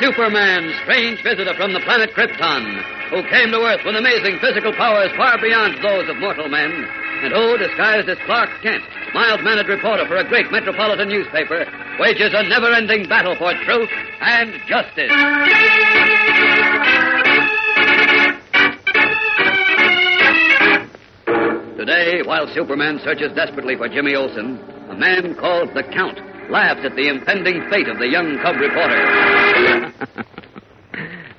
Superman, strange visitor from the planet Krypton, who came to Earth with amazing physical powers far beyond those of mortal men, and who, disguised as Clark Kent, mild-mannered reporter for a great metropolitan newspaper, wages a never-ending battle for truth and justice. Today, while Superman searches desperately for Jimmy Olsen, a man called the Count laughs at the impending fate of the young cub reporter.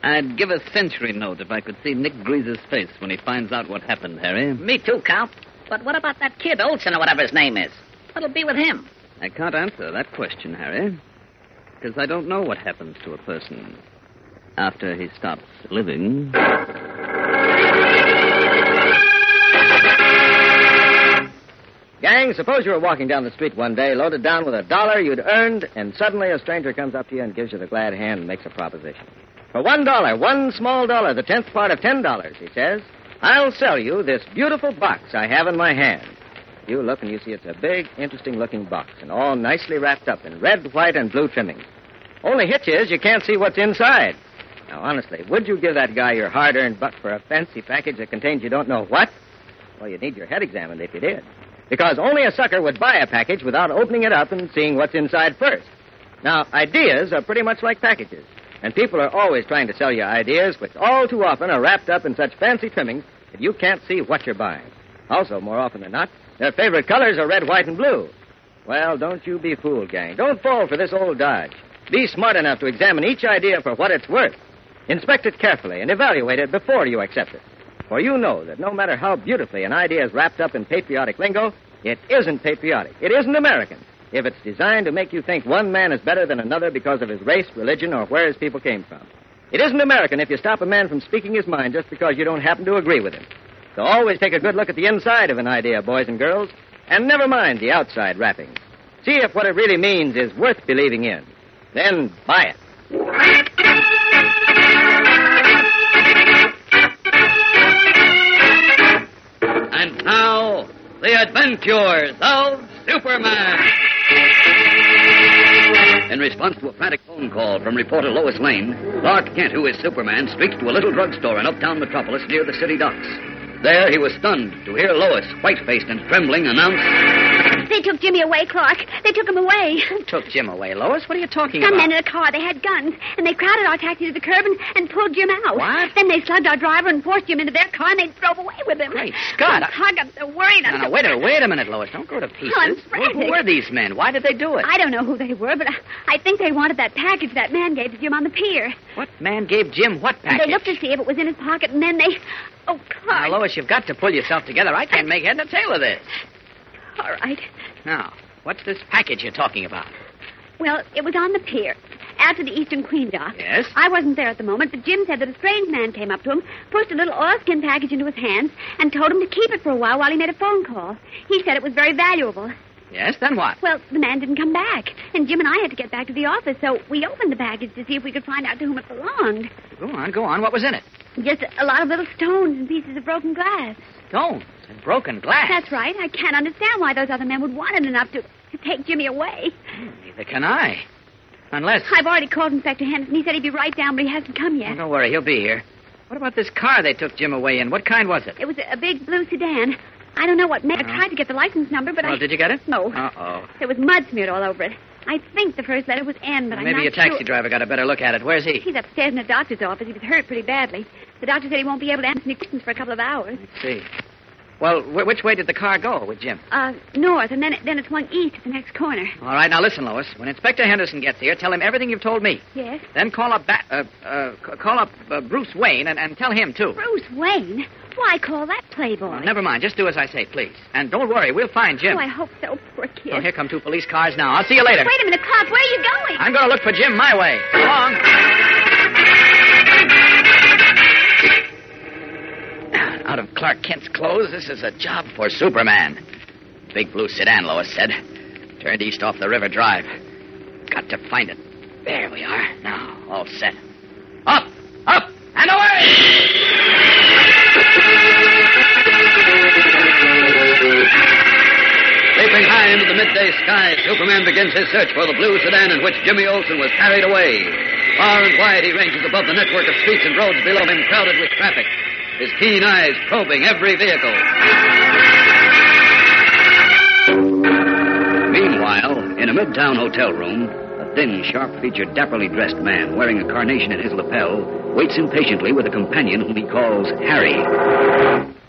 I'd give a century note if I could see Nick Greaser's face when he finds out what happened, Harry. Me too, Count. But what about that kid, Olsen, or whatever his name is? What'll be with him? I can't answer that question, Harry, because I don't know what happens to a person after he stops living. Gang, suppose you were walking down the street one day, loaded down with a dollar you'd earned, and suddenly a stranger comes up to you and gives you the glad hand and makes a proposition. For one dollar, one small dollar, the tenth part of ten dollars, he says, I'll sell you this beautiful box I have in my hand. You look and you see it's a big, interesting looking box, and all nicely wrapped up in red, white, and blue trimmings. Only hitch is you can't see what's inside. Now, honestly, would you give that guy your hard earned buck for a fancy package that contains you don't know what? Well, you'd need your head examined if you did. Because only a sucker would buy a package without opening it up and seeing what's inside first. Now, ideas are pretty much like packages. And people are always trying to sell you ideas, which all too often are wrapped up in such fancy trimmings that you can't see what you're buying. Also, more often than not, their favorite colors are red, white, and blue. Well, don't you be fooled, gang. Don't fall for this old dodge. Be smart enough to examine each idea for what it's worth. Inspect it carefully and evaluate it before you accept it. For you know that no matter how beautifully an idea is wrapped up in patriotic lingo, it isn't patriotic. It isn't American. If it's designed to make you think one man is better than another because of his race, religion, or where his people came from. It isn't American if you stop a man from speaking his mind just because you don't happen to agree with him. So always take a good look at the inside of an idea, boys and girls, and never mind the outside wrappings. See if what it really means is worth believing in. Then buy it. Now, the adventures of Superman. In response to a frantic phone call from reporter Lois Lane, Clark Kent, who is Superman, streaks to a little drugstore in uptown Metropolis near the city docks. There, he was stunned to hear Lois, white faced and trembling, announce They took Jimmy away, Clark. They took him away. Who took Jim away, Lois? What are you talking about? Some about? men in a car. They had guns, and they crowded our taxi to the curb and, and pulled Jim out. What? Then they slugged our driver and forced Jim into their car, and they drove away with him. Great Scott, Oh, Clark, I'm so worried. No, no, wait a wait a minute, Lois. Don't go to pieces. I'm Who- frantic. Who were these men? Why did they do it? I don't know who they were, but I, I think they wanted that package that man gave to Jim on the pier. What man gave Jim what package? They looked to see if it was in his pocket, and then they. Oh, Clark. Now, Lois, you've got to pull yourself together. I can't make head or tail of this. All right. Now, what's this package you're talking about? Well, it was on the pier. out to the Eastern Queen dock. Yes? I wasn't there at the moment, but Jim said that a strange man came up to him, pushed a little oilskin package into his hands, and told him to keep it for a while while he made a phone call. He said it was very valuable. Yes, then what? Well, the man didn't come back, and Jim and I had to get back to the office, so we opened the package to see if we could find out to whom it belonged. Go on, go on. What was in it? Just a lot of little stones and pieces of broken glass. Stones and broken glass. That's right. I can't understand why those other men would want it enough to, to take Jimmy away. Hmm, neither can I. Unless. I've already called Inspector Henderson. He said he'd be right down, but he hasn't come Oh, yet. don't worry, he'll be here. What about this car they took Jim away in? What kind was it? It was a, big blue sedan. I don't know what make. I uh-huh. tried to get the license number, but well, I. did you get it? No. Uh-oh. There was mud smeared all over it. I think the first letter was N, but I'm Maybe your taxi sure. driver got a better look at it. Where's he? He's upstairs in the doctor's office. He was hurt pretty badly. The doctor said he won't be able to answer any questions for a couple of hours. Let's see. Well, wh- which way did the car go with Jim? Uh, north, and then it, then it's one east at the next corner. All right, now listen, Lois. When Inspector Henderson gets here, tell him everything you've told me. Yes. Then call up ba- uh, uh, call up uh, Bruce Wayne and, and tell him too. Bruce Wayne? Why call that playboy? Well, never mind. Just do as I say, please. And don't worry, we'll find Jim. Oh, I hope so. Poor kid. Oh, here come two police cars now. I'll see you later. Wait a minute, Clark. Where are you going? I'm going to look for Jim my way. So long. Out of Clark Kent's clothes, this is a job for Superman. Big blue sedan, Lois said. Turned east off the River Drive. Got to find it. There we are. Now, all set. Up, up, and away! Leaping high into the midday sky, Superman begins his search for the blue sedan in which Jimmy Olsen was carried away. Far and wide, he ranges above the network of streets and roads below him, crowded with traffic. His keen eyes probing every vehicle. Meanwhile, in a midtown hotel room, a thin, sharp-featured, dapperly dressed man wearing a carnation in his lapel waits impatiently with a companion whom he calls Harry.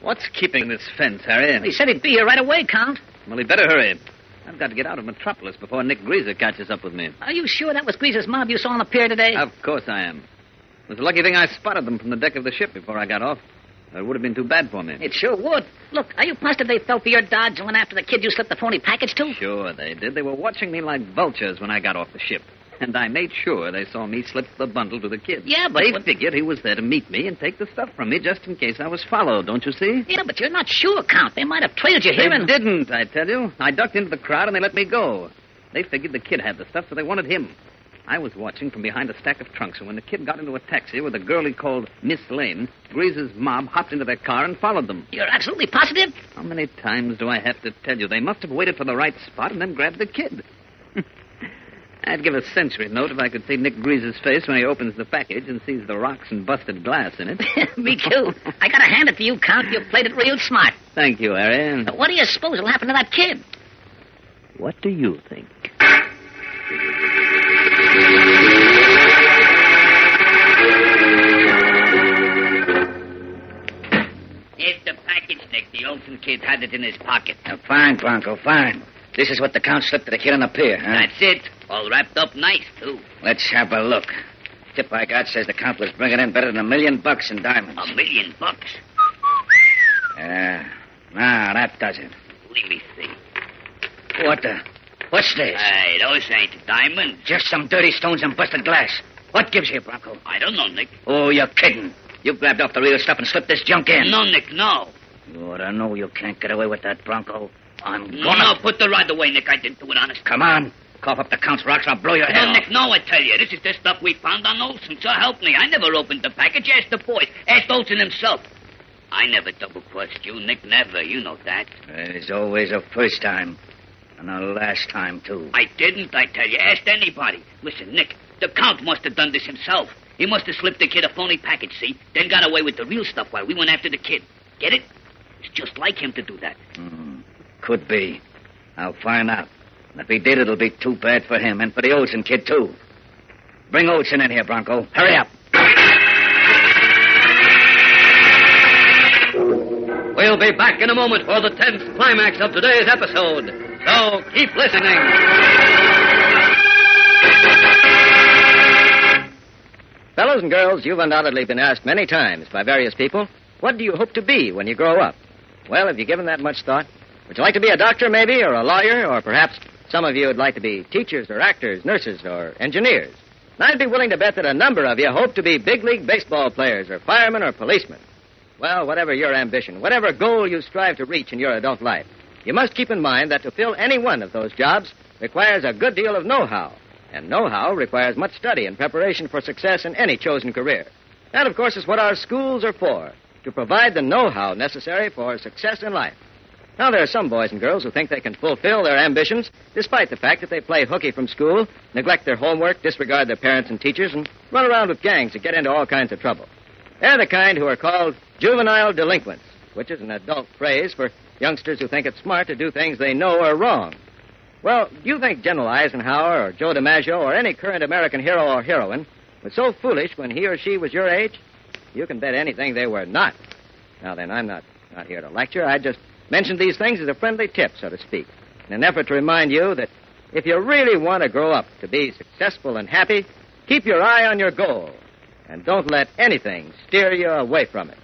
What's keeping this fence, Harry? He said he'd be here right away, Count. Well, he better hurry. I've got to get out of Metropolis before Nick Greaser catches up with me. Are you sure that was Greaser's mob you saw on the pier today? Of course I am. It was a lucky thing I spotted them from the deck of the ship before I got off. It would have been too bad for me. It sure would. Look, are you positive they fell for your dodge and went after the kid you slipped the phony package to? Sure they did. They were watching me like vultures when I got off the ship. And I made sure they saw me slip the bundle to the kid. Yeah, but they figured he was there to meet me and take the stuff from me just in case I was followed, don't you see? Yeah, but you're not sure, Count. They might have trailed you They here and... didn't, I tell you. I ducked into the crowd and they let me go. They figured the kid had the stuff, so they wanted him. I was watching from behind a stack of trunks, and when the kid got into a taxi with a girl he called Miss Lane, Greaser's mob hopped into their car and followed them. You're absolutely positive? How many times do I have to tell you? They must have waited for the right spot and then grabbed the kid. I'd give a century note if I could see Nick Greaser's face when he opens the package and sees the rocks and busted glass in it. Me too. I gotta hand it to you, Count. You played it real smart. Thank you, Harry. But what do you suppose will happen to that kid? What do you think? Had it in his pocket. fine, Bronco, fine. This is what the count slipped to the kid on the pier, huh? That's it. All wrapped up nice, too. Let's have a look. Tip I got says the count was bringing in better than a million bucks in diamonds. A million bucks. Yeah. Now, that does it. Let me see. What the? What's this? Hey, those ain't diamonds. Just some dirty stones and busted glass. What gives you, Bronco? I don't know, Nick. Oh, you're kidding. You grabbed off the real stuff and slipped this junk in. No, Nick, no. You ought to know you can't get away with that, Bronco. I'm gonna... No, put the rod away, Nick. I didn't do it honest. Come on. Cough up the count's rocks I'll blow your head No, off. Nick, no, I tell you. This is the stuff we found on Olsen, so help me. I never opened the package. Ask the boys. Ask Olsen himself. I never double-crossed you, Nick. Never. You know that. There's always a first time. And a last time, too. I didn't, I tell you. Ask anybody. Listen, Nick, the Count must have done this himself. He must have slipped the kid a phony package, see? Then got away with the real stuff while we went after the kid. Get it? It's just like him to do that. Hmm. Could be. I'll find out. And if he did, it'll be too bad for him and for the Olsen kid, too. Bring Olsen in here, Bronco. Hurry up. We'll be back in a moment for the tense climax of today's episode. So keep listening. Fellows and girls, you've undoubtedly been asked many times by various people, what do you hope to be when you grow up? Well, have you given that much thought? Would you like to be a doctor, maybe, or a lawyer, or perhaps some of you would like to be teachers or actors, nurses or engineers? And I'd be willing to bet that a number of you hope to be big league baseball players or firemen or policemen. Well, whatever your ambition, whatever goal you strive to reach in your adult life, you must keep in mind that to fill any one of those jobs requires a good deal of know how. And know how requires much study and preparation for success in any chosen career. That, of course, is what our schools are for to provide the know how necessary for success in life. Now, there are some boys and girls who think they can fulfill their ambitions despite the fact that they play hooky from school, neglect their homework, disregard their parents and teachers, and run around with gangs that get into all kinds of trouble. They're the kind who are called juvenile delinquents, which is an adult phrase for youngsters who think it's smart to do things they know are wrong. Well, do you think General Eisenhower or Joe DiMaggio or any current American hero or heroine was so foolish when he or she was your age? You can bet anything they were not. Now then, I'm not, not here to lecture. I just mentioned these things as a friendly tip, so to speak, in an effort to remind you that if you really want to grow up to be successful and happy, keep your eye on your goal and don't let anything steer you away from it.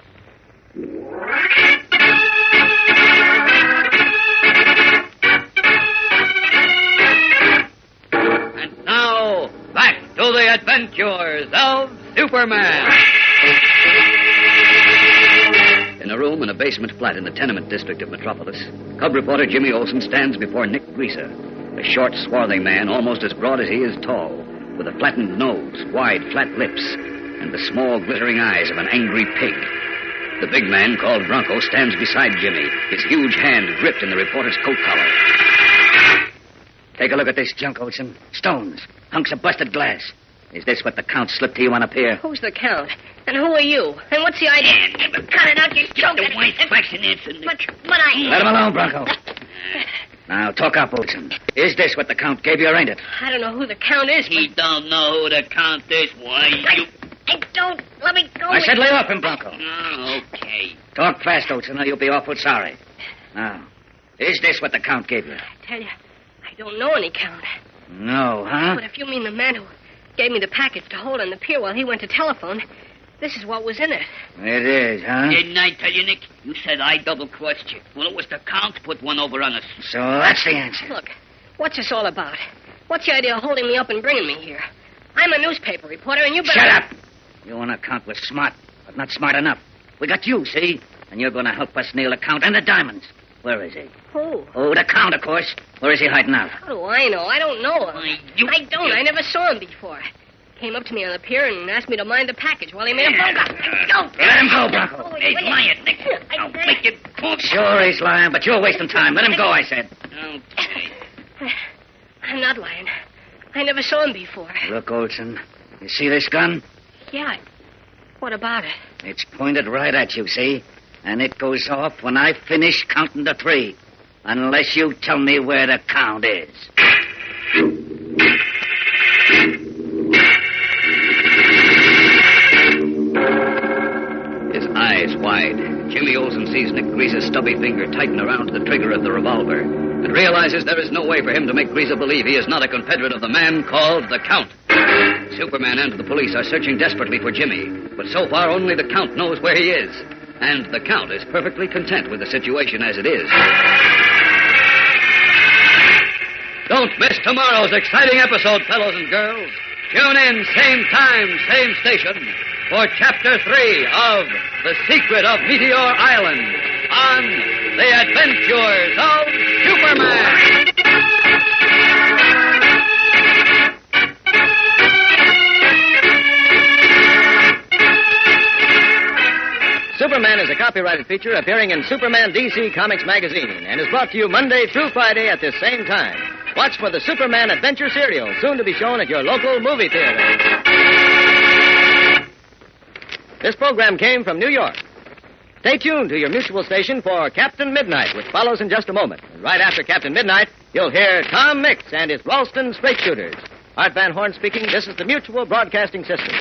And now, back to the adventures of Superman. In a room in a basement flat in the tenement district of Metropolis, cub reporter Jimmy Olsen stands before Nick Greaser, a short, swarthy man almost as broad as he is tall, with a flattened nose, wide, flat lips, and the small, glittering eyes of an angry pig. The big man, called Bronco, stands beside Jimmy, his huge hand gripped in the reporter's coat collar. Take a look at this junk, Olsen. Stones, hunks of busted glass. Is this what the Count slipped to you on a pier? Who's the Count? And who are you? And what's the idea? Cut it out, you joke. The white question. But, but I... Let him alone, Bronco. Now, talk up, Olsen. Is this what the Count gave you, or ain't it? I don't know who the Count is, He but... don't know who the Count is. Why, you... I don't... Let me go. I said lay off him, Bronco. Oh, ah, okay. Talk fast, Olsen, or you'll be awful sorry. Now, is this what the Count gave you? I tell you, I don't know any Count. No, huh? But if you mean the man who gave me the package to hold on the pier while he went to telephone, this is what was in it. It is, huh? Didn't I tell you, Nick? You said I double-crossed you. Well, it was the Count put one over on us. So that's the answer. Look, what's this all about? What's the idea of holding me up and bringing me here? I'm a newspaper reporter, and you better... Shut up! You and the Count was smart, but not smart enough. We got you, see? And you're going to help us nail the Count and the diamonds. Where is he? Who? Oh, the Count, of course. Where is he hiding out? How do I know? I don't know him. Why, you- I don't. I never saw him before. Came up to me on the pier and asked me to mind the package while he made a phone call. Don't. Let him go, Bronco. Oh, He's lying, Nick. I'll make you talk. Sure, he's lying, but you're wasting time. Let him go, I said. Okay. I'm not lying. I never saw him before. Look, Olsen. You see this gun? Yeah. What about it? It's pointed right at you, see? And it goes off when I finish counting to three. Unless you tell me where the count is. Wide, Jimmy Olsen sees Nick Greaser's stubby finger tighten around the trigger of the revolver and realizes there is no way for him to make Greaser believe he is not a confederate of the man called the Count. Superman and the police are searching desperately for Jimmy, but so far only the Count knows where he is. And the Count is perfectly content with the situation as it is. Don't miss tomorrow's exciting episode, fellows and girls. Tune in, same time, same station, for Chapter 3 of The Secret of Meteor Island on The Adventures of Superman. Superman is a copyrighted feature appearing in Superman DC Comics magazine and is brought to you Monday through Friday at this same time. Watch for the Superman Adventure serial, soon to be shown at your local movie theater. This program came from New York. Stay tuned to your mutual station for Captain Midnight, which follows in just a moment. And right after Captain Midnight, you'll hear Tom Mix and his Ralston Straight Shooters. Art Van Horn speaking. This is the Mutual Broadcasting System.